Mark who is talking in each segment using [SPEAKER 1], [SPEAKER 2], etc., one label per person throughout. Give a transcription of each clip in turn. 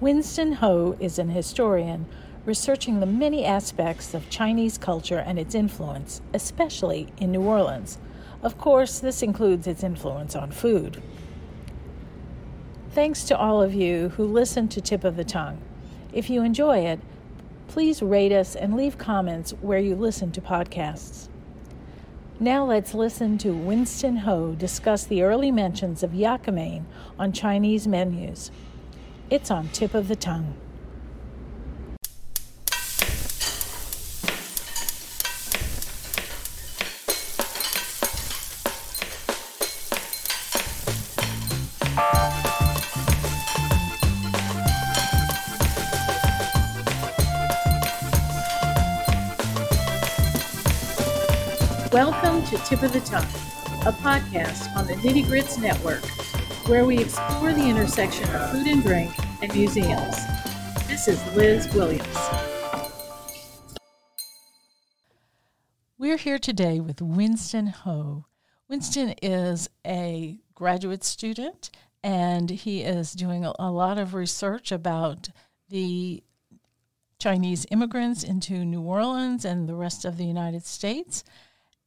[SPEAKER 1] Winston Ho is an historian researching the many aspects of Chinese culture and its influence, especially in New Orleans. Of course, this includes its influence on food. Thanks to all of you who listen to Tip of the Tongue. If you enjoy it, please rate us and leave comments where you listen to podcasts. Now let's listen to Winston Ho discuss the early mentions of yaka on Chinese menus. It's on tip of the tongue. Welcome to Tip of the Tongue, a podcast on the Nitty Grits Network where we explore the intersection of food and drink and museums. This is Liz Williams. We're here today with Winston Ho. Winston is a graduate student and he is doing a lot of research about the Chinese immigrants into New Orleans and the rest of the United States.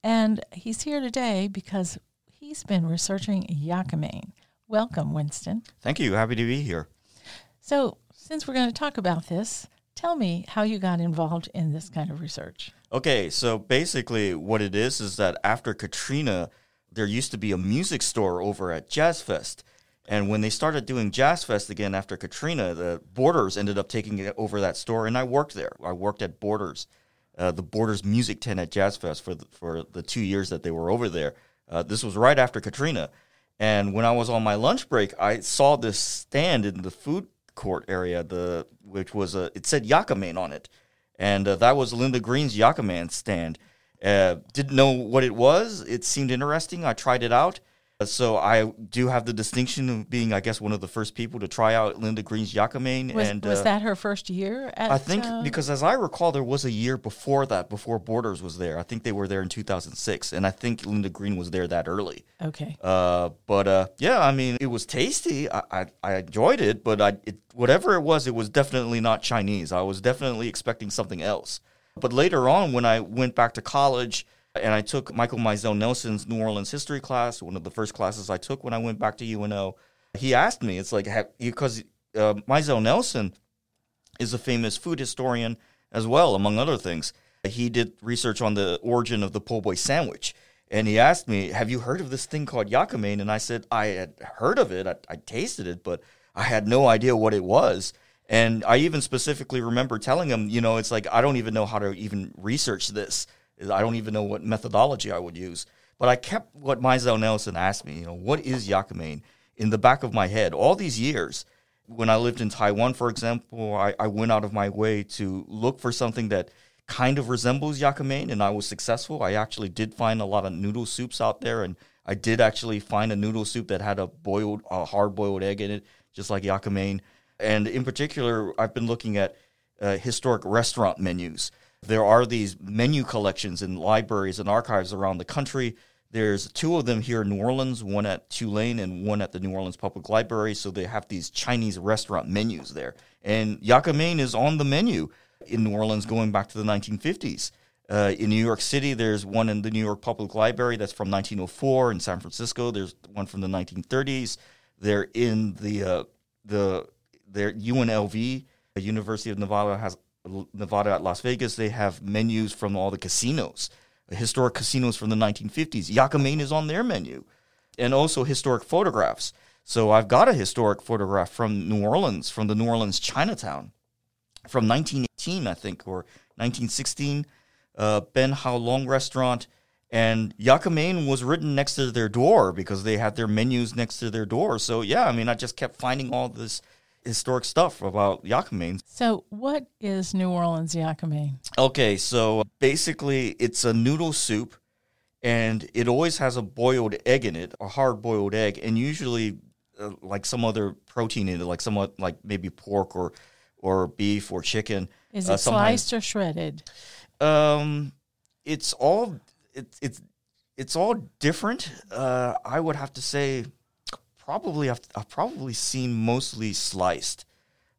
[SPEAKER 1] And he's here today because he's been researching Yaka-mein. Welcome, Winston.
[SPEAKER 2] Thank you. Happy to be here.
[SPEAKER 1] So, since we're going to talk about this, tell me how you got involved in this kind of research.
[SPEAKER 2] Okay, so basically, what it is is that after Katrina, there used to be a music store over at Jazz Fest. And when they started doing Jazz Fest again after Katrina, the Borders ended up taking over that store, and I worked there. I worked at Borders, uh, the Borders Music Tent at Jazz Fest for the, for the two years that they were over there. Uh, this was right after Katrina. And when I was on my lunch break, I saw this stand in the food court area, the which was a it said Yaka-mein on it, and uh, that was Linda Green's Yaka-mein stand. Uh, didn't know what it was. It seemed interesting. I tried it out, so I do have the distinction of being, I guess, one of the first people to try out Linda Green's Yaka-mein.
[SPEAKER 1] Was,
[SPEAKER 2] and
[SPEAKER 1] was uh, that her first year? At,
[SPEAKER 2] I think uh, because, as I recall, there was a year before that, before Borders was there. I think they were there in 2006, and I think Linda Green was there that early.
[SPEAKER 1] Okay.
[SPEAKER 2] Uh, but uh, yeah, I mean, it was tasty. I, I, I enjoyed it, but I it, whatever it was, it was definitely not Chinese. I was definitely expecting something else. But later on, when I went back to college and I took Michael Mizell Nelson's New Orleans history class, one of the first classes I took when I went back to UNO. He asked me, it's like, because uh, Mizell Nelson is a famous food historian as well, among other things. He did research on the origin of the po' boy sandwich. And he asked me, Have you heard of this thing called Yaka-mein? And I said, I had heard of it. I, I tasted it, but I had no idea what it was. And I even specifically remember telling him, you know, it's like, I don't even know how to even research this. I don't even know what methodology I would use. But I kept what Mizell Nelson asked me, you know, what is Yaka-mein in the back of my head all these years. When I lived in Taiwan, for example, I, I went out of my way to look for something that kind of resembles Yaka-mein, and I was successful. I actually did find a lot of noodle soups out there, and I did actually find a noodle soup that had a boiled, a hard boiled egg in it, just like Yaka-mein. And in particular, I've been looking at uh, historic restaurant menus there are these menu collections in libraries and archives around the country. There's two of them here in New Orleans, one at Tulane and one at the New Orleans Public Library. So they have these Chinese restaurant menus there. And Yaka-mein is on the menu in New Orleans going back to the 1950s. Uh, in New York City, there's one in the New York Public Library that's from 1904. In San Francisco, there's one from the 1930s. They're in the uh, the UNLV, the University of Nevada has Nevada at Las Vegas, they have menus from all the casinos, historic casinos from the 1950s. Yaka-mein is on their menu, and also historic photographs. So I've got a historic photograph from New Orleans, from the New Orleans Chinatown, from 1918, I think, or 1916. Uh, ben Hao Long restaurant, and Yaka-main was written next to their door because they had their menus next to their door. So yeah, I mean, I just kept finding all this historic stuff about Yaka-mein.
[SPEAKER 1] So, what is New Orleans Yaka-mein?
[SPEAKER 2] Okay, so basically, it's a noodle soup, and it always has a boiled egg in it, a hard boiled egg, and usually uh, like some other protein in it, like somewhat like maybe pork or or beef or chicken.
[SPEAKER 1] Is it uh, sliced or shredded?
[SPEAKER 2] Um, it's all it's it's it's all different. Uh, I would have to say probably I've, I've probably seen mostly sliced.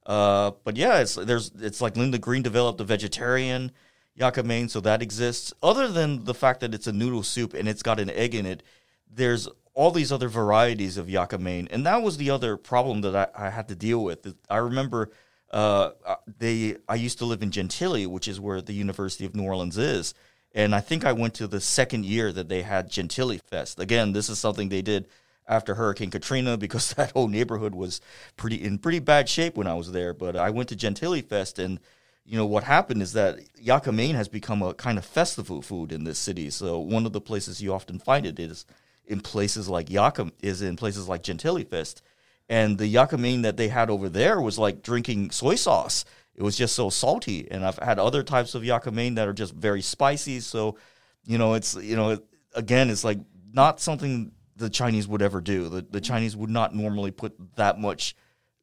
[SPEAKER 2] Uh, but yeah, it's there's it's like Linda Green developed a vegetarian yaka mein, so that exists. Other than the fact that it's a noodle soup and it's got an egg in it, there's all these other varieties of yaka mein, and that was the other problem that I, I had to deal with. I remember uh, they I used to live in Gentilly, which is where the University of New Orleans is, and I think I went to the second year that they had Gentilly Fest. Again, this is something they did after Hurricane Katrina because that whole neighborhood was pretty in pretty bad shape when I was there. But I went to Gentilly Fest and you know what happened is that yaka mein has become a kind of festival food in this city. So one of the places you often find it is in places like yaka is in places like Gentilly Fest, and the yaka mein that they had over there was like drinking soy sauce. It was just so salty, and I've had other types of yaka mein that are just very spicy. So, you know, it's you know, again, it's like not something the Chinese would ever do. The the Chinese would not normally put that much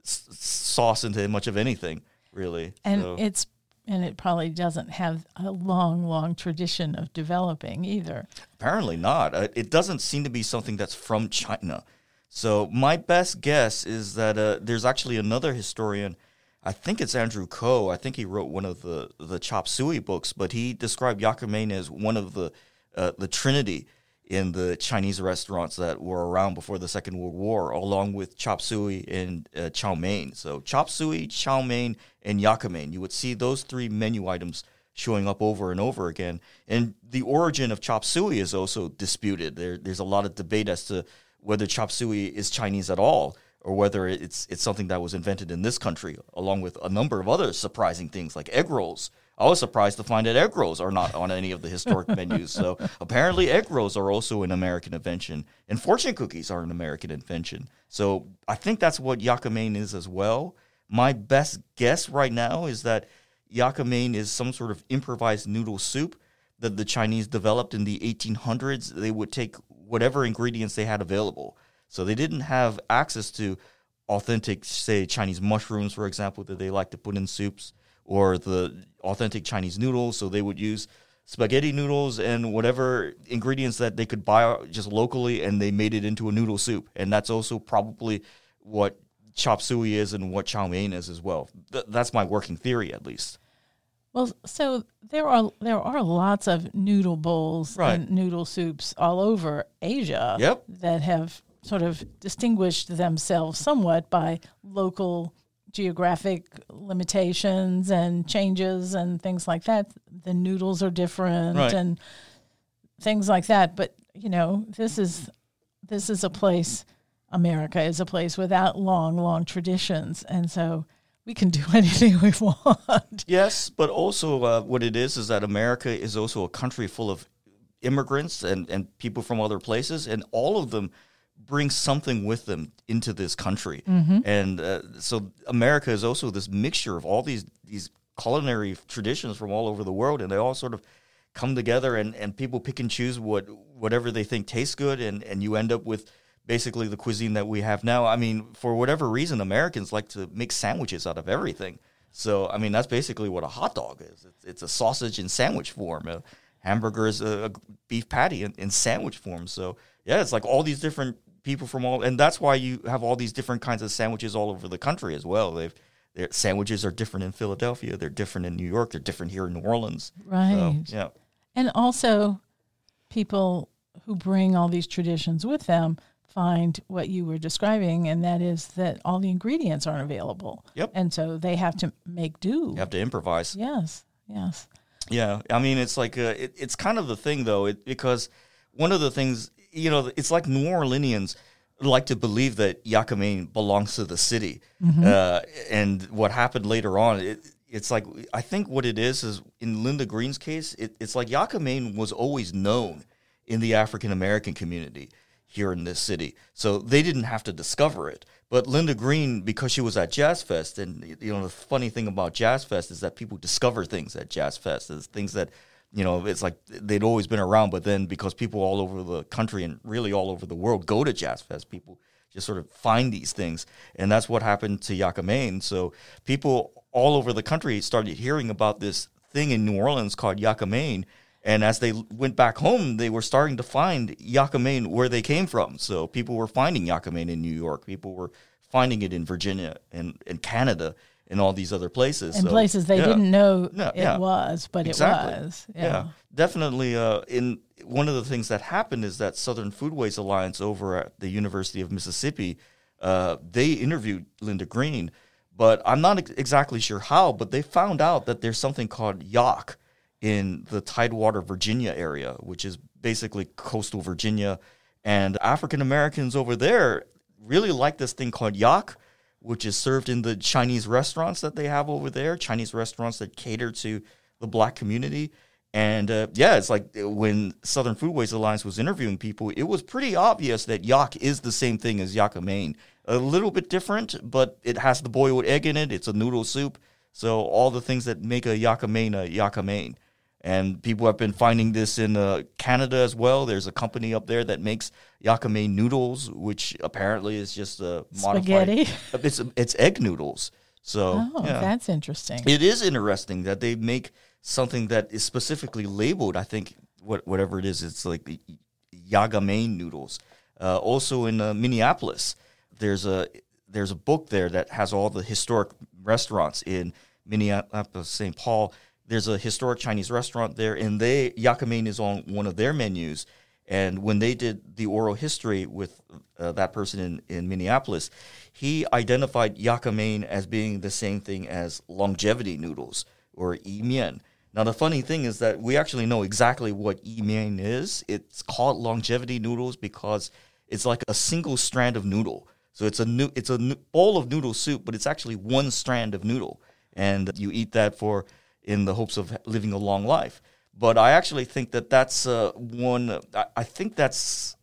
[SPEAKER 2] s- sauce into much of anything really.
[SPEAKER 1] And
[SPEAKER 2] so.
[SPEAKER 1] it's and it probably doesn't have a long, long tradition of developing either.
[SPEAKER 2] Apparently not. Uh, it doesn't seem to be something that's from China. So my best guess is that uh, there's actually another historian. I think it's Andrew Coe. I think he wrote one of the the chop suey books, but he described yaka as one of the uh, the trinity in the Chinese restaurants that were around before the Second World War, along with chop suey and uh, chow mein. So chop suey, chow mein, and yaka mein. You would see those three menu items showing up over and over again. And the origin of chop suey is also disputed. There, there's a lot of debate as to whether chop suey is Chinese at all or whether it's it's something that was invented in this country, along with a number of other surprising things like egg rolls I was surprised to find that egg rolls are not on any of the historic menus. So apparently, egg rolls are also an American invention, and fortune cookies are an American invention. So I think that's what yaka mein is as well. My best guess right now is that yaka mein is some sort of improvised noodle soup that the Chinese developed in the 1800s. They would take whatever ingredients they had available. So they didn't have access to authentic, say, Chinese mushrooms, for example, that they like to put in soups or the authentic Chinese noodles. So they would use spaghetti noodles and whatever ingredients that they could buy just locally, and they made it into a noodle soup. And that's also probably what chop suey is and what chow mein is as well. Th- that's my working theory, at least.
[SPEAKER 1] Well, so there are there are lots of noodle bowls
[SPEAKER 2] Right.
[SPEAKER 1] and noodle soups all over Asia
[SPEAKER 2] Yep.
[SPEAKER 1] that have sort of distinguished themselves somewhat by local geographic limitations and changes and things like that. The noodles are different
[SPEAKER 2] Right.
[SPEAKER 1] and things like that. But you know, this is this is a place. America is a place without long, long traditions, and so we can do anything we want.
[SPEAKER 2] Yes, but also uh, what it is is that America is also a country full of immigrants and, and people from other places, and all of them bring something with them into this country. And uh, so America is also this mixture of all these these culinary traditions from all over the world, and they all sort of come together, and, and people pick and choose what whatever they think tastes good, and, and you end up with basically the cuisine that we have now. I mean, for whatever reason, Americans like to make sandwiches out of everything. So, I mean, that's basically what a hot dog is. It's, it's a sausage in sandwich form. A hamburger is a, a beef patty in, in sandwich form. So, yeah, it's like all these different people from all, and that's why you have all these different kinds of sandwiches all over the country as well. They've their sandwiches are different in Philadelphia. They're different in New York. They're different here in New Orleans.
[SPEAKER 1] Right.
[SPEAKER 2] So, yeah.
[SPEAKER 1] And also, people who bring all these traditions with them find what you were describing, and that is that all the ingredients aren't available.
[SPEAKER 2] Yep.
[SPEAKER 1] And so they have to make do.
[SPEAKER 2] You have to improvise.
[SPEAKER 1] Yes. Yes.
[SPEAKER 2] Yeah, I mean, it's like uh, it, it's kind of the thing though, it, because one of the things you know, it's like New Orleanians like to believe that mein belongs to the city, uh, and what happened later on, it, it's like I think what it is is in Linda Green's case, it, it's like mein was always known in the African American community here in this city, so they didn't have to discover it. But Linda Green, because she was at Jazz Fest, and you know the funny thing about Jazz Fest is that people discover things at Jazz Fest. It's things that you know it's like they'd always been around, but then because people all over the country and really all over the world go to Jazz Fest, people just sort of find these things, and that's what happened to Yaka Mein. So people all over the country started hearing about this thing in New Orleans called Yaka Mein. And as they went back home, they were starting to find Yaka Mein where they came from. So people were finding Yaka Mein in New York. People were finding it in Virginia and, and Canada. In all these other places.
[SPEAKER 1] In
[SPEAKER 2] So,
[SPEAKER 1] places they
[SPEAKER 2] yeah.
[SPEAKER 1] didn't know
[SPEAKER 2] No,
[SPEAKER 1] it
[SPEAKER 2] yeah.
[SPEAKER 1] was, but
[SPEAKER 2] Exactly.
[SPEAKER 1] it was.
[SPEAKER 2] Yeah,
[SPEAKER 1] Yeah.
[SPEAKER 2] definitely. Uh, in one of the things that happened is that Southern Foodways Alliance over at the University of Mississippi, uh, they interviewed Linda Green, but I'm not ex- exactly sure how. But they found out that there's something called yak in the Tidewater, Virginia area, which is basically coastal Virginia, and African Americans over there really like this thing called yak. Which is served in the Chinese restaurants that they have over there, Chinese restaurants that cater to the black community. And uh, yeah, it's like uh, when Southern Foodways Alliance was interviewing people, it was pretty obvious that yak is the same thing as yakame. A little bit different, but it has the boiled egg in it. It's a noodle soup. So all the things that make a yakame a yakame. And people have been finding this in uh, Canada as well. There's a company up there that makes yakame noodles, which apparently is just a
[SPEAKER 1] Spaghetti.
[SPEAKER 2] modified. It's it's egg noodles. So
[SPEAKER 1] Oh,
[SPEAKER 2] yeah.
[SPEAKER 1] that's interesting.
[SPEAKER 2] It is interesting that they make something that is specifically labeled. I think what whatever it is, it's like the Yagame noodles. Uh, also in uh, Minneapolis, there's a there's a book there that has all the historic restaurants in Minneapolis, St. Paul. There's a historic Chinese restaurant there, and they Yakame is on one of their menus. And when they did the oral history with uh, that person in, in Minneapolis, he identified yakame as being the same thing as longevity noodles or yi mian. Now the funny thing is that we actually know exactly what yi mian is. It's called longevity noodles because it's like a single strand of noodle. So it's a it's a bowl of noodle soup, but it's actually one strand of noodle, and you eat that for in the hopes of living a long life. But I actually think that that's uh, one. I, I think that's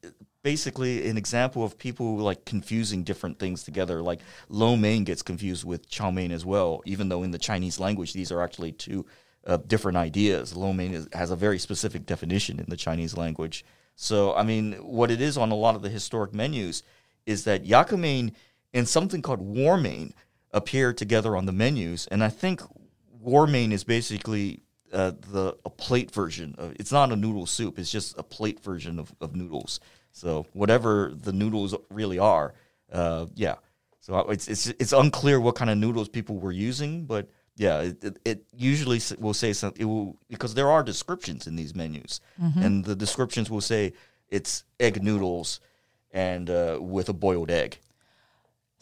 [SPEAKER 2] basically an example of people like confusing different things together. Like lo mein gets confused with chow mein as well, even though in the Chinese language these are actually two uh, different ideas. Lo mein is, has a very specific definition in the Chinese language. So I mean, what it is on a lot of the historic menus is that yakame and something called war mein appear together on the menus, and I think war mein is basically uh, the a plate version of it's not a noodle soup it's just a plate version of, of noodles. So whatever the noodles really are uh, yeah. So it's, it's it's unclear what kind of noodles people were using but yeah it, it, it usually will say something it will because there are descriptions in these menus. And the descriptions will say it's egg noodles and uh, with a boiled egg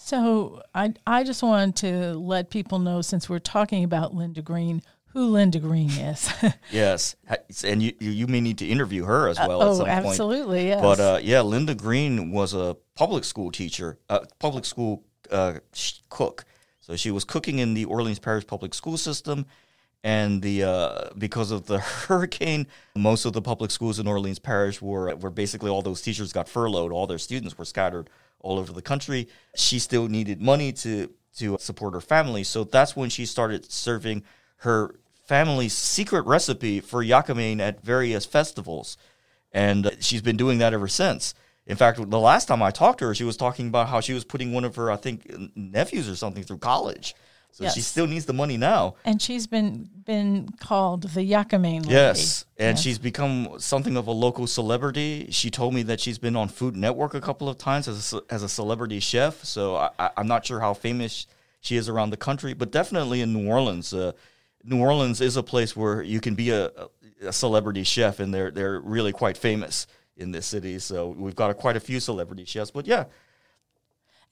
[SPEAKER 1] So I I just wanted to let people know since we're talking about Linda Green, who Linda Green is.
[SPEAKER 2] yes and you you may need to interview her as well at
[SPEAKER 1] oh, absolutely, yes.
[SPEAKER 2] But uh, yeah, Linda Green was a public school teacher, uh, public school uh, cook. So she was cooking in the Orleans Parish public school system, and the uh, because of the hurricane, most of the public schools in Orleans Parish were were basically all those teachers got furloughed. All their students were scattered all over the country. She still needed money to to support her family, so that's when she started serving her family's secret recipe for yakame at various festivals and she's been doing that ever since. In fact, the last time I talked to her, she was talking about how she was putting one of her, I think, nephews or something through college. So she still needs the money now.
[SPEAKER 1] and she's been been called the Yakame lady.
[SPEAKER 2] Yes, and
[SPEAKER 1] Yes.
[SPEAKER 2] she's become something of a local celebrity. She told me that she's been on Food Network a couple of times as a, as a celebrity chef. So I, I, I'm not sure how famous she is around the country, but definitely in New Orleans. Uh, New Orleans is a place where you can be a, a celebrity chef, and they're they're really quite famous in this city. So we've got a, quite a few celebrity chefs. But yeah,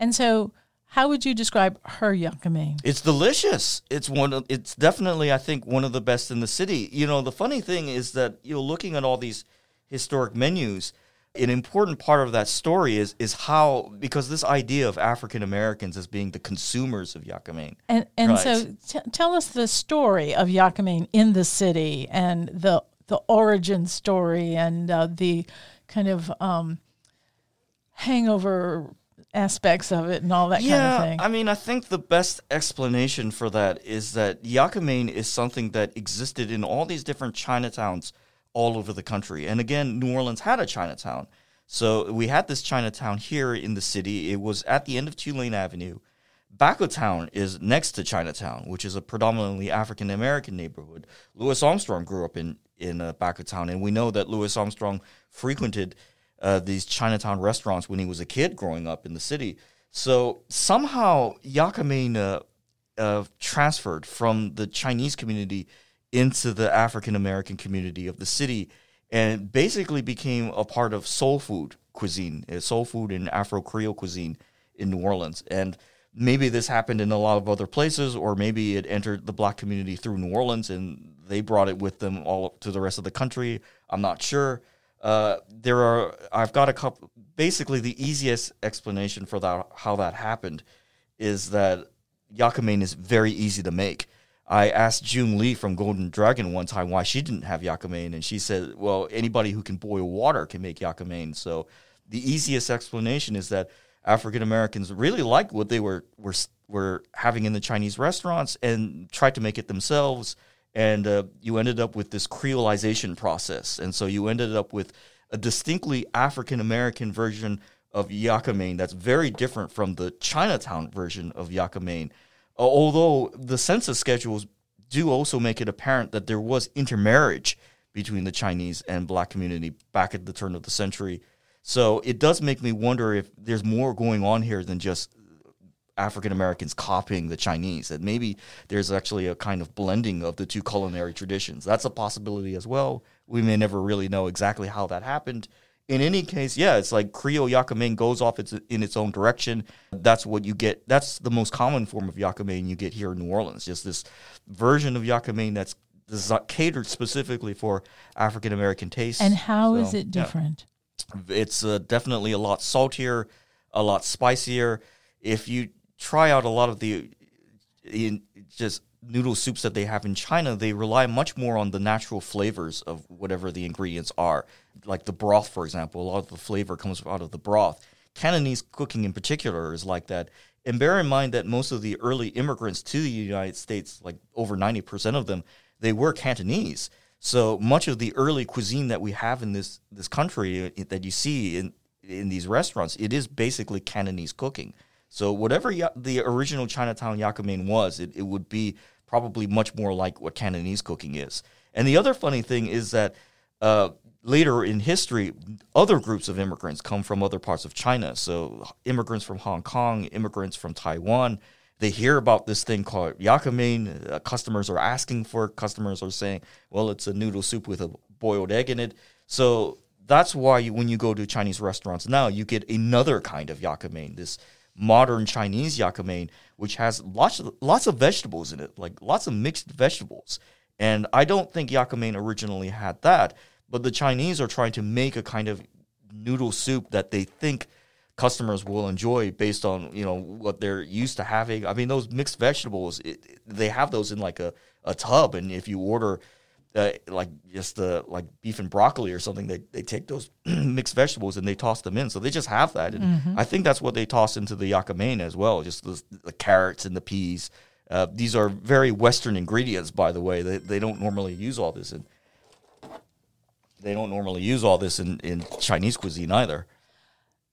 [SPEAKER 1] And so, how would you describe her Yakame?
[SPEAKER 2] It's delicious. It's one. Of, it's definitely, I think, one of the best in the city. You know, the funny thing is that you know, looking at all these historic menus, an important part of that story is is how because this idea of African Americans as being the consumers of yakame.
[SPEAKER 1] And and
[SPEAKER 2] Right.
[SPEAKER 1] so, t- tell us the story of Yakame in the city and the the origin story and uh, the kind of um, hangover aspects of it and all that
[SPEAKER 2] yeah,
[SPEAKER 1] kind of thing.
[SPEAKER 2] I mean, I think the best explanation for that is that yakame is something that existed in all these different Chinatowns all over the country. And again, New Orleans had a Chinatown. So we had this Chinatown here in the city. It was at the end of Tulane Avenue. Town is next to Chinatown, which is a predominantly African American neighborhood. Louis Armstrong grew up in in uh, Town, and we know that Louis Armstrong frequented uh, these Chinatown restaurants when he was a kid growing up in the city. So somehow Yakame uh, uh, transferred from the Chinese community into the African American community of the city, and basically became a part of soul food cuisine, uh, soul food and Afro Creole cuisine in New Orleans, and maybe this happened in a lot of other places, or maybe it entered the black community through New Orleans and they brought it with them all to the rest of the country. I'm not sure. Uh, there are I've got a couple. Basically, the easiest explanation for that how that happened is that yaka is very easy to make. I asked June Lee from Golden Dragon one time why she didn't have yaka and she said, "Well, anybody who can boil water can make yaka. So the easiest explanation is that African Americans really liked what they were were were having in the Chinese restaurants and tried to make it themselves. And uh, you ended up with this creolization process, and so you ended up with a distinctly African American version of yaka mein that's very different from the Chinatown version of yaka mein. Uh, although the census schedules do also make it apparent that there was intermarriage between the Chinese and black community back at the turn of the century so it does make me wonder if there's more going on here than just African Americans copying the Chinese. That maybe there's actually a kind of blending of the two culinary traditions. That's a possibility as well. We may never really know exactly how that happened. In any case, yeah, it's like Creole yaka goes off its, in its own direction. That's what you get. That's the most common form of yaka you get here in New Orleans. Just this version of main that's catered specifically for African American tastes.
[SPEAKER 1] And how so, is it different?
[SPEAKER 2] It's uh, definitely a lot saltier, a lot spicier. If you try out a lot of the in just noodle soups that they have in China, they rely much more on the natural flavors of whatever the ingredients are. Like the broth, for example, a lot of the flavor comes out of the broth. Cantonese cooking in particular is like that. And bear in mind that most of the early immigrants to the United States, like over 90% of them, they were Cantonese. So much of the early cuisine that we have in this this country uh, that you see in in these restaurants, it is basically Cantonese cooking. So whatever ya- the original Chinatown yaka was, it, it would be probably much more like what Cantonese cooking is. And the other funny thing is that uh, later in history, other groups of immigrants come from other parts of China. So immigrants from Hong Kong, immigrants from Taiwan, they hear about this thing called yaka. Uh, customers are asking for it. Customers are saying, well, it's a noodle soup with a boiled egg in it. So that's why you, when you go to Chinese restaurants now, you get another kind of yaka this modern Chinese main, which has lots of, lots of vegetables in it, like lots of mixed vegetables. And I don't think main originally had that, but the Chinese are trying to make a kind of noodle soup that they think – customers will enjoy based on you know what they're used to having. I mean, those mixed vegetables, it, they have those in like a, a tub, and if you order uh, like just the like beef and broccoli or something, they they take those mixed vegetables and they toss them in. So they just have that, and mm-hmm. I think that's what they toss into the yaka as well, just the, the carrots and the peas. Uh, these are very Western ingredients, by the way. They they don't normally use all this in. They don't normally use all this in, in Chinese cuisine either.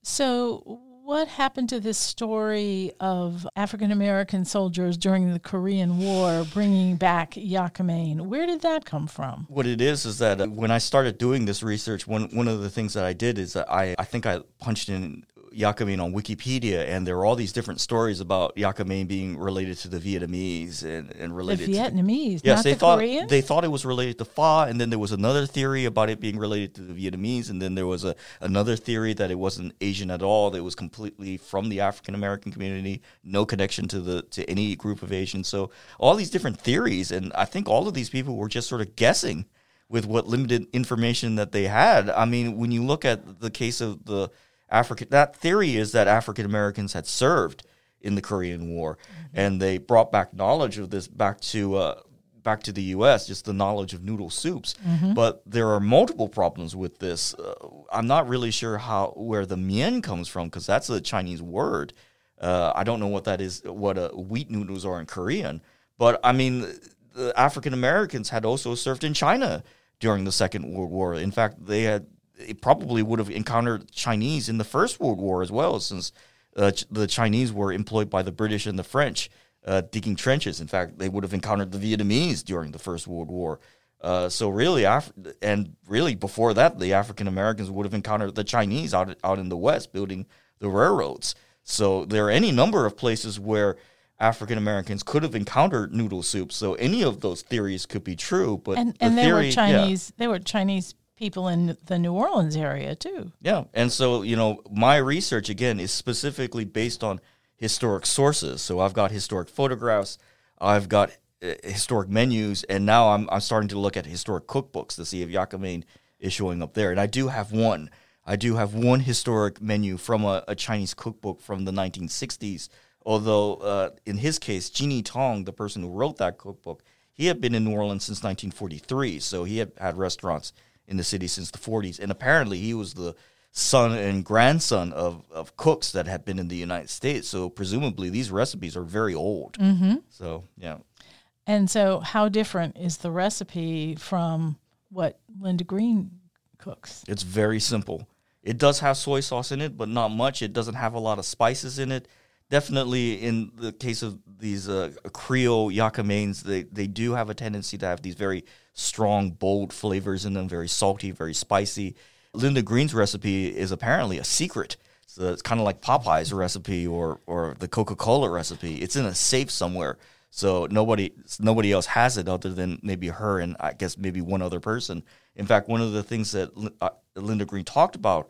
[SPEAKER 1] So, what happened to this story of African American soldiers during the Korean War bringing back yaka? Where did that come from?
[SPEAKER 2] What it is is that uh, when I started doing this research, one one of the things that I did is that I I think I punched in main on Wikipedia, and there are all these different stories about main being related to the Vietnamese and, and related to
[SPEAKER 1] the Vietnamese,
[SPEAKER 2] to, yes,
[SPEAKER 1] they
[SPEAKER 2] the thought they thought it was related to pho, and then there was another theory about it being related to the Vietnamese, and then there was a another theory that it wasn't Asian at all; that it was completely from the African American community, no connection to the to any group of Asians. So all these different theories, and I think all of these people were just sort of guessing with what limited information that they had. I mean, when you look at the case of the African. That theory is that African Americans had served in the Korean War, mm-hmm. and they brought back knowledge of this back to uh, back to the U.S. Just the knowledge of noodle soups. Mm-hmm. But there are multiple problems with this. Uh, I'm not really sure how where the mian comes from because that's a Chinese word. Uh, I don't know what that is. What uh, wheat noodles are in Korean, but I mean, the African Americans had also served in China during the Second World War. In fact, they had it probably would have encountered Chinese in the First World War as well, since uh, the Chinese were employed by the British and the French uh, digging trenches. In fact, they would have encountered the Vietnamese during the First World War. Uh, so really, Af- and really before that, the African Americans would have encountered the Chinese out out in the West building the railroads. So there are any number of places where African Americans could have encountered noodle soup. So any of those theories could be true. But
[SPEAKER 1] and
[SPEAKER 2] the
[SPEAKER 1] and there
[SPEAKER 2] theory,
[SPEAKER 1] were
[SPEAKER 2] yeah.
[SPEAKER 1] Chinese. There were Chinese people in the New Orleans area too.
[SPEAKER 2] Yeah. And so, you know, my research again is specifically based on historic sources. So I've got historic photographs, I've got uh, historic menus, and now I'm, I'm starting to look at historic cookbooks to see if Yakimein is showing up there. And I do have one. I do have one historic menu from a, a Chinese cookbook from the 1960s. Although, uh, in his case, Jeannie Tong, the person who wrote that cookbook, he had been in New Orleans since 1943. So he had had restaurants in the city since the 40s. And apparently, he was the son and grandson of, of cooks that had been in the United States. So presumably, these recipes are very old. Mm-hmm. So, yeah.
[SPEAKER 1] And so, how different is the recipe from what Linda Green cooks?
[SPEAKER 2] It's very simple. It does have soy sauce in it, but not much. It doesn't have a lot of spices in it. Definitely, in the case of these uh, Creole yakimeins, they, they do have a tendency to have these very strong, bold flavors in them, very salty, very spicy. Linda Green's recipe is apparently a secret. So it's kind of like Popeye's recipe or, or the Coca Cola recipe. It's in a safe somewhere. So nobody nobody else has it other than maybe her and I guess maybe one other person. In fact, one of the things that uh, Linda Green talked about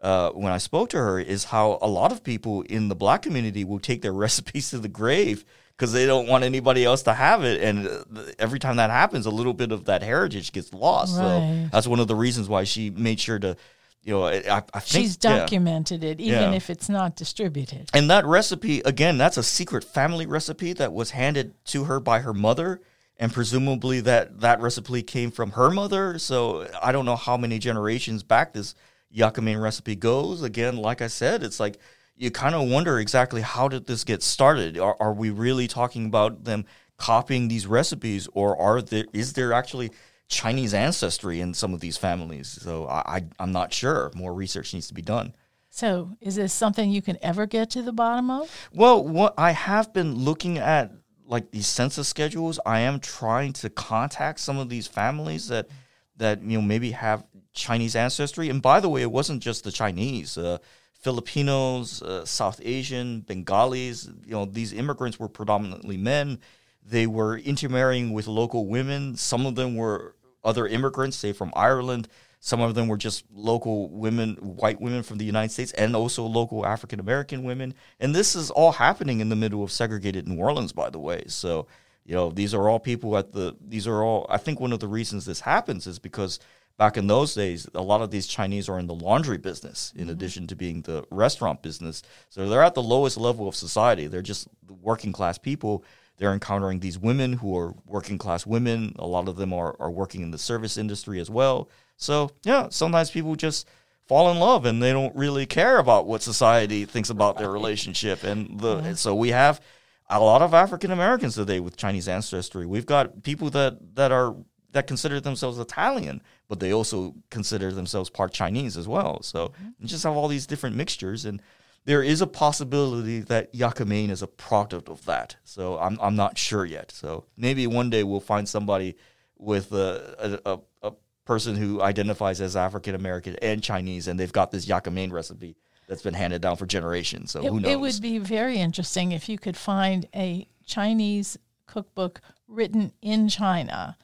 [SPEAKER 2] uh, when I spoke to her is how a lot of people in the black community will take their recipes to the grave because they don't want anybody else to have it. And uh, every time that happens, a little bit of that heritage gets lost.
[SPEAKER 1] Right.
[SPEAKER 2] So that's one of the reasons why she made sure to, you know, I, I think
[SPEAKER 1] She's
[SPEAKER 2] yeah.
[SPEAKER 1] documented it, even
[SPEAKER 2] Yeah.
[SPEAKER 1] if it's not distributed.
[SPEAKER 2] And that recipe, again, that's a secret family recipe that was handed to her by her mother. And presumably that, that recipe came from her mother. So I don't know how many generations back this Yakimein recipe goes. Again, like I said, it's like you kind of wonder exactly how did this get started? Are, are we really talking about them copying these recipes or are there, is there actually Chinese ancestry in some of these families? So I, I, I'm not sure. More research needs to be done.
[SPEAKER 1] So, is this something you can ever get to the bottom of?
[SPEAKER 2] Well, what I have been looking at like these census schedules. I am trying to contact some of these families that that you know maybe have Chinese ancestry. And by the way, it wasn't just the Chinese. Uh, Filipinos, uh, South Asian, Bengalis, you know, these immigrants were predominantly men. They were intermarrying with local women. Some of them were other immigrants, say from Ireland. Some of them were just local women, white women from the United States, and also local African American women. And this is all happening in the middle of segregated New Orleans, by the way. So, you know, these are all people at the, these are all, I think one of the reasons this happens is because back in those days, a lot of these Chinese are in the laundry business in mm-hmm. addition to being the restaurant business. So they're at the lowest level of society. They're just working class people. They're encountering these women who are working class women. A lot of them are, are working in the service industry as well. So, yeah, sometimes people just fall in love and they don't really care about what society thinks about their relationship. And the mm-hmm. so we have a lot of African Americans today with Chinese ancestry. We've got people that that are that consider themselves Italian, but they also consider themselves part Chinese as well. So mm-hmm. you just have all these different mixtures, and there is a possibility that Yakimein is a product of that. So I'm I'm not sure yet. So maybe one day we'll find somebody with a a, a, a person who identifies as African American and Chinese, and they've got this Yakimein recipe that's been handed down for generations. So
[SPEAKER 1] It,
[SPEAKER 2] who knows?
[SPEAKER 1] it would be very interesting if you could find a Chinese cookbook written in China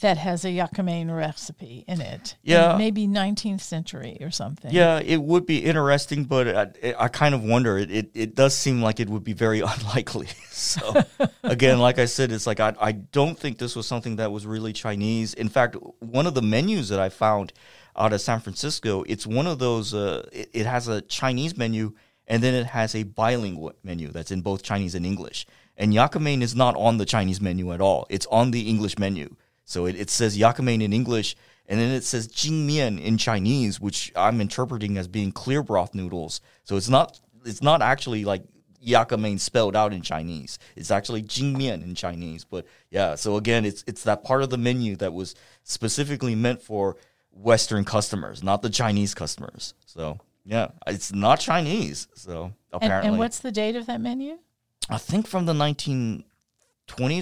[SPEAKER 1] that has a yakimein recipe in it.
[SPEAKER 2] Yeah.
[SPEAKER 1] maybe 19th century or something.
[SPEAKER 2] Yeah, it would be interesting, but I, I kind of wonder. It, it it does seem like it would be very unlikely. So again, like I said, it's like I I don't think this was something that was really Chinese. In fact, one of the menus that I found out of San Francisco, it's one of those. Uh, it, it has a Chinese menu and then it has a bilingual menu that's in both Chinese and English. And yakimein is not on the Chinese menu at all. It's on the English menu. So it, it says yakimein in English, and then it says jingmian in Chinese, which I'm interpreting as being clear broth noodles. So it's not it's not actually like yakimein spelled out in Chinese. It's actually jingmian in Chinese. But yeah, so again, it's it's that part of the menu that was specifically meant for Western customers, not the Chinese customers. So yeah, it's not Chinese. So
[SPEAKER 1] And,
[SPEAKER 2] apparently,
[SPEAKER 1] and what's the date of that menu?
[SPEAKER 2] I think from the 1920s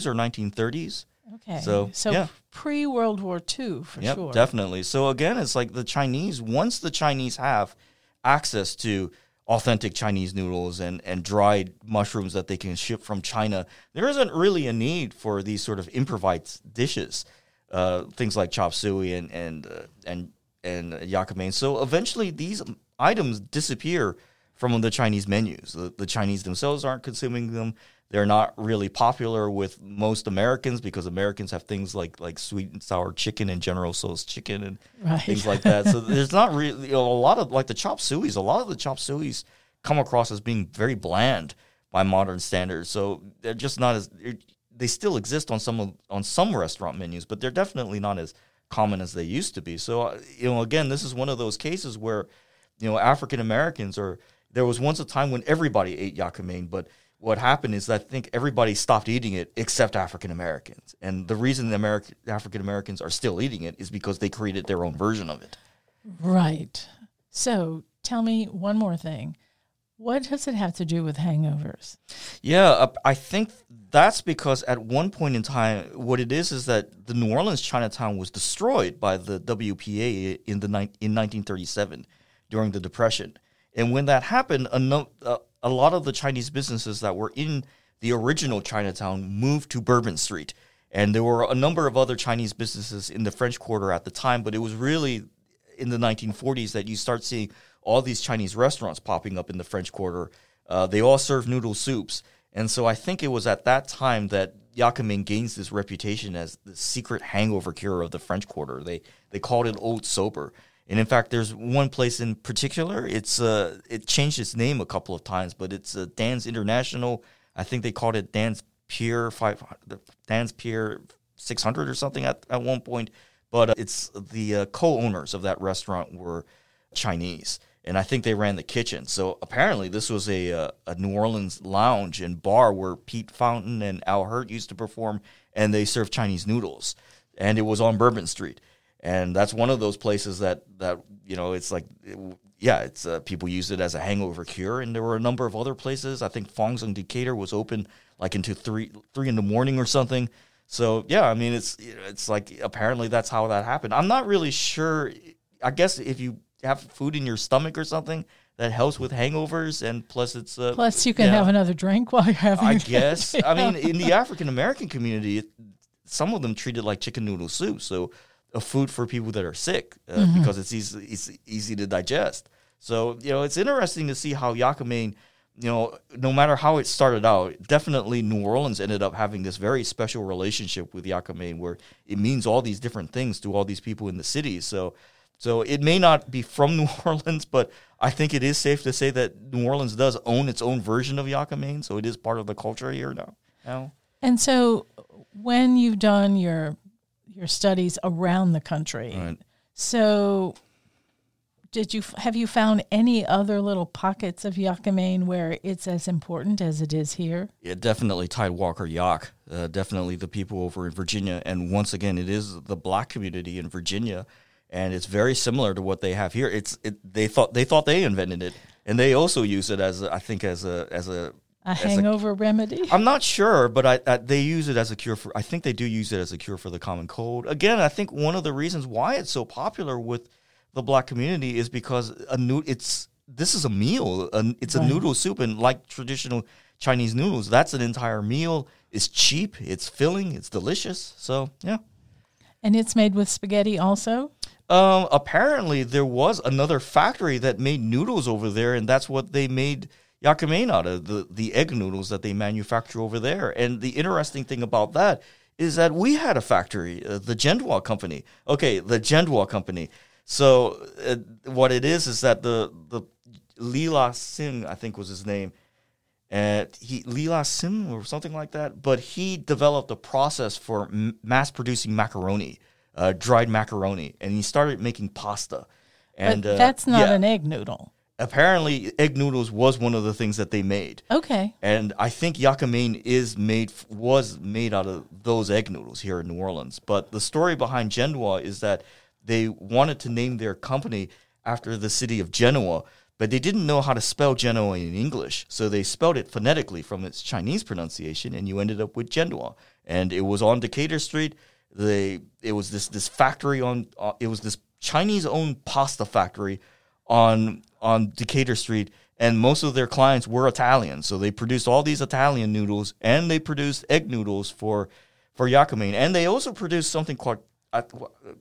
[SPEAKER 2] or 1930s.
[SPEAKER 1] Okay.
[SPEAKER 2] So,
[SPEAKER 1] so
[SPEAKER 2] yeah.
[SPEAKER 1] pre World War II for
[SPEAKER 2] Yep,
[SPEAKER 1] sure.
[SPEAKER 2] definitely. So again, it's like the Chinese. Once the Chinese have access to authentic Chinese noodles and, and dried mushrooms that they can ship from China, there isn't really a need for these sort of improvised dishes, uh, things like chop suey and and uh, and and yak. So eventually, these items disappear from the Chinese menus. The, the Chinese themselves aren't consuming them. They're not really popular with most Americans because Americans have things like like sweet and sour chicken and General Tso's chicken and
[SPEAKER 1] Right.
[SPEAKER 2] things like that. So there's not really you know, a lot of like the chop sueys. A lot of the chop sueys come across as being very bland by modern standards. So they're just not as they still exist on some on some restaurant menus, but they're definitely not as common as they used to be. So uh, you know, again, this is one of those cases where you know African Americans are. There was once a time when everybody ate yak but what happened is that I think everybody stopped eating it except African Americans. And the reason the American African Americans are still eating it is because they created their own version of it.
[SPEAKER 1] Right. So tell me one more thing. What does it have to do with hangovers?
[SPEAKER 2] Yeah, uh, I think that's because at one point in time, what it is is that the New Orleans Chinatown was destroyed by the WPA in the in 1937 during the Depression, and when that happened, a, no, uh, a lot of the Chinese businesses that were in the original Chinatown moved to Bourbon Street, and there were a number of other Chinese businesses in the French Quarter at the time, but it was really in the 1940s that you start seeing all these Chinese restaurants popping up in the French Quarter. Uh, they all serve noodle soups. And so I think it was at that time that yak mein gains this reputation as the secret hangover cure of the French Quarter. They they called it Old Sober. And in fact, there's one place in particular. It's uh, it changed its name a couple of times, but it's uh, Dan's International. I think they called it Dan's Pier Five, Dan's Pier Six Hundred or something at, at one point. But uh, it's the uh, co-owners of that restaurant were Chinese, and I think they ran the kitchen. So apparently, this was a uh, a New Orleans lounge and bar where Pete Fountain and Al Hirt used to perform, and they served Chinese noodles, and it was on Bourbon Street, and that's one of those places that that you know it's like. It, yeah, it's uh, people use it as a hangover cure, and there were a number of other places. I think Fong's in Decatur was open like into three three in the morning or something. So yeah, I mean it's it's like apparently that's how that happened. I'm not really sure. I guess if you have food in your stomach or something that helps with hangovers, and plus it's uh,
[SPEAKER 1] Plus, you can
[SPEAKER 2] yeah.
[SPEAKER 1] have another drink while you're having.
[SPEAKER 2] I guess. I mean, in the African American community, some of them treat it like chicken noodle soup. So, a food for people that are sick uh, because it's easy, it's easy to digest. So, you know, it's interesting to see how yak you know, no matter how it started out, definitely New Orleans ended up having this very special relationship with yak where it means all these different things to all these people in the city. So, so it may not be from New Orleans, but I think it is safe to say that New Orleans does own its own version of yak so it is part of the culture here now. now.
[SPEAKER 1] And so, when you've done your your studies around the country,
[SPEAKER 2] Right.
[SPEAKER 1] so did you have you found any other little pockets of yak mein where it's as important as it is here?
[SPEAKER 2] Yeah, definitely Tidewater Yak. Uh, definitely the people over in Virginia, and once again, it is the black community in Virginia, and it's very similar to what they have here. It's it, they thought they thought they invented it, and they also use it as a, I think as a as a
[SPEAKER 1] A
[SPEAKER 2] as a-
[SPEAKER 1] hangover remedy?
[SPEAKER 2] I'm not sure, but I, I they use it as a cure for. I think they do use it as a cure for the common cold. Again, I think one of the reasons why it's so popular with the black community is because a new it's this is a meal. A, it's a noodle soup, and like traditional Chinese noodles, that's an entire meal. It's cheap, it's filling, it's delicious. So yeah.
[SPEAKER 1] And it's made with spaghetti also?
[SPEAKER 2] Um, apparently, there was another factory that made noodles over there, and that's what they made yak the, the egg noodles that they manufacture over there. And the interesting thing about that is that we had a factory, uh, the Gendwa company. Okay, the Gendwa company. So uh, what it is is that the the Lila Sim, I think was his name, and he Lila Sim or something like that. But he developed a process for m- mass producing macaroni, uh, dried macaroni, and he started making pasta. And
[SPEAKER 1] but
[SPEAKER 2] uh,
[SPEAKER 1] that's not
[SPEAKER 2] yeah,
[SPEAKER 1] an egg noodle.
[SPEAKER 2] Apparently egg noodles was one of the things that they made.
[SPEAKER 1] Okay.
[SPEAKER 2] And I think yak is made was made out of those egg noodles here in New Orleans. But the story behind Genoa is that they wanted to name their company after the city of Genoa, but they didn't know how to spell Genoa in English, so they spelled it phonetically from its Chinese pronunciation, and you ended up with Genoa. And it was on Decatur Street. They it was this this factory on uh, it was this Chinese owned pasta factory on on Decatur Street, and most of their clients were Italian. So they produced all these Italian noodles, and they produced egg noodles for for Yakimein, and they also produced something called I,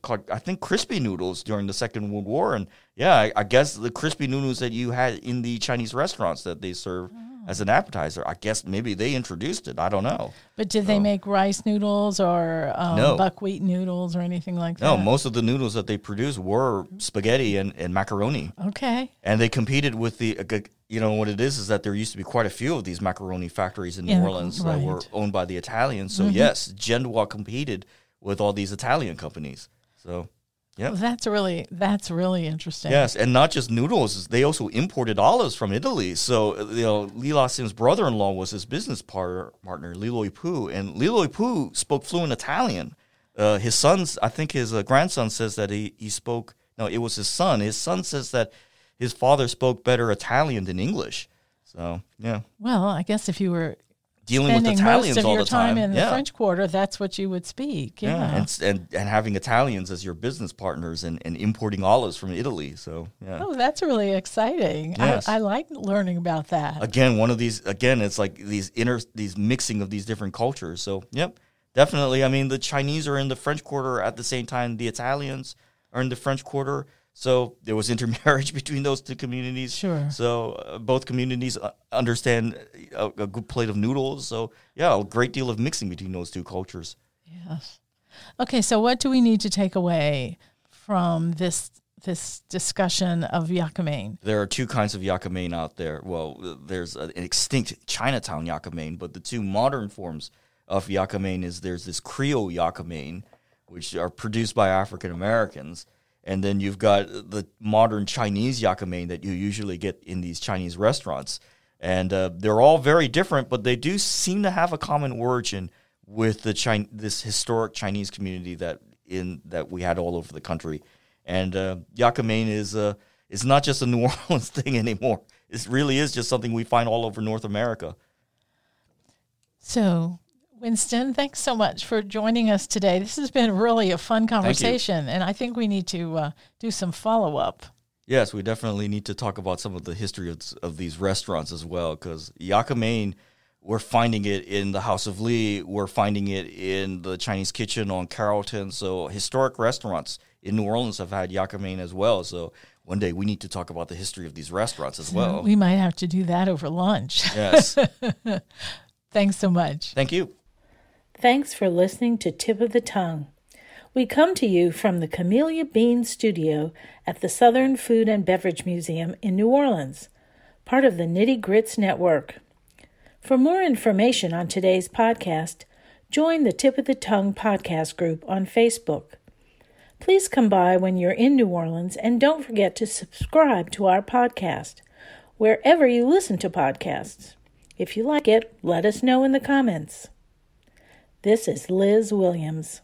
[SPEAKER 2] called I think crispy noodles during the Second World War, and yeah, I, I, guess the crispy noodles that you had in the Chinese restaurants that they serve oh. As an appetizer. I guess maybe they introduced it. I don't know.
[SPEAKER 1] But did so, they make rice noodles or um, no. buckwheat noodles or anything like that?
[SPEAKER 2] No, most of the noodles that they produced were spaghetti and, and macaroni.
[SPEAKER 1] Okay.
[SPEAKER 2] And they competed with the. Uh, you know what it is is that there used to be quite a few of these macaroni factories in New yeah, Orleans right. that were owned by the Italians. So mm-hmm. yes, Gendois competed with all these Italian companies. So, yeah,
[SPEAKER 1] that's really that's really interesting.
[SPEAKER 2] Yes, and not just noodles; they also imported olives from Italy. So, you know, Li La Sim's brother-in-law was his business partner, partner Li Loi Pu, and Li Loi Pu spoke fluent Italian. Uh, his sons, I think his uh, grandson says that he, he spoke. No, it was his son. His son says that his father spoke better Italian than English. So yeah.
[SPEAKER 1] Well, I guess if you were
[SPEAKER 2] dealing with Italians
[SPEAKER 1] most of
[SPEAKER 2] all
[SPEAKER 1] your
[SPEAKER 2] the time.
[SPEAKER 1] in
[SPEAKER 2] yeah.
[SPEAKER 1] the French Quarter, that's what you would speak. Yeah,
[SPEAKER 2] yeah. And, and, and having Italians as your business partners and, and importing olives from Italy. So yeah.
[SPEAKER 1] Oh, that's really exciting. Yes. I, I like learning about that.
[SPEAKER 2] Again, one of these. Again, it's like these inner these mixing of these different cultures. So yep, definitely. I mean, the Chinese are in the French Quarter at the same time. The Italians are in the French Quarter. So there was intermarriage between those two communities.
[SPEAKER 1] Sure.
[SPEAKER 2] So uh, both communities uh, understand a, a, good plate of noodles. So yeah, a great deal of mixing between those two cultures.
[SPEAKER 1] Yes. Okay, so what do we need to take away from this this discussion of Yakimein?
[SPEAKER 2] There are two kinds of Yakimein out there. Well, there's an extinct Chinatown Yakimein, but the two modern forms of Yakimein is there's this Creole Yakimein, which are produced by African Americans and then you've got the modern Chinese yakimein that you usually get in these Chinese restaurants. And uh, they're all very different, but they do seem to have a common origin with the China, this historic Chinese community that in that we had all over the country. And uh, yakimein is uh, is not just a New Orleans thing anymore. It really is just something we find all over North America.
[SPEAKER 1] So Winston, thanks so much for joining us today. This has been really a fun conversation, and I think we need to uh, do some follow up.
[SPEAKER 2] Yes, we definitely need to talk about some of the history of, of these restaurants as well, because Yakimein, we're finding it in the House of Lee, we're finding it in the Chinese Kitchen on Carrollton. So historic restaurants in New Orleans have had Yakimein as well. So one day we need to talk about the history of these restaurants as well.
[SPEAKER 1] We might have to do that over lunch.
[SPEAKER 2] Yes.
[SPEAKER 1] Thanks so much.
[SPEAKER 2] Thank you.
[SPEAKER 3] Thanks for listening to Tip of the Tongue. We come to you from the Camellia Bean Studio at the Southern Food and Beverage Museum in New Orleans, part of the Nitty Grits Network. For more information on today's podcast, join the Tip of the Tongue podcast group on Facebook. Please come by when you're in New Orleans and don't forget to subscribe to our podcast wherever you listen to podcasts. If you like it, let us know in the comments. This is Liz Williams.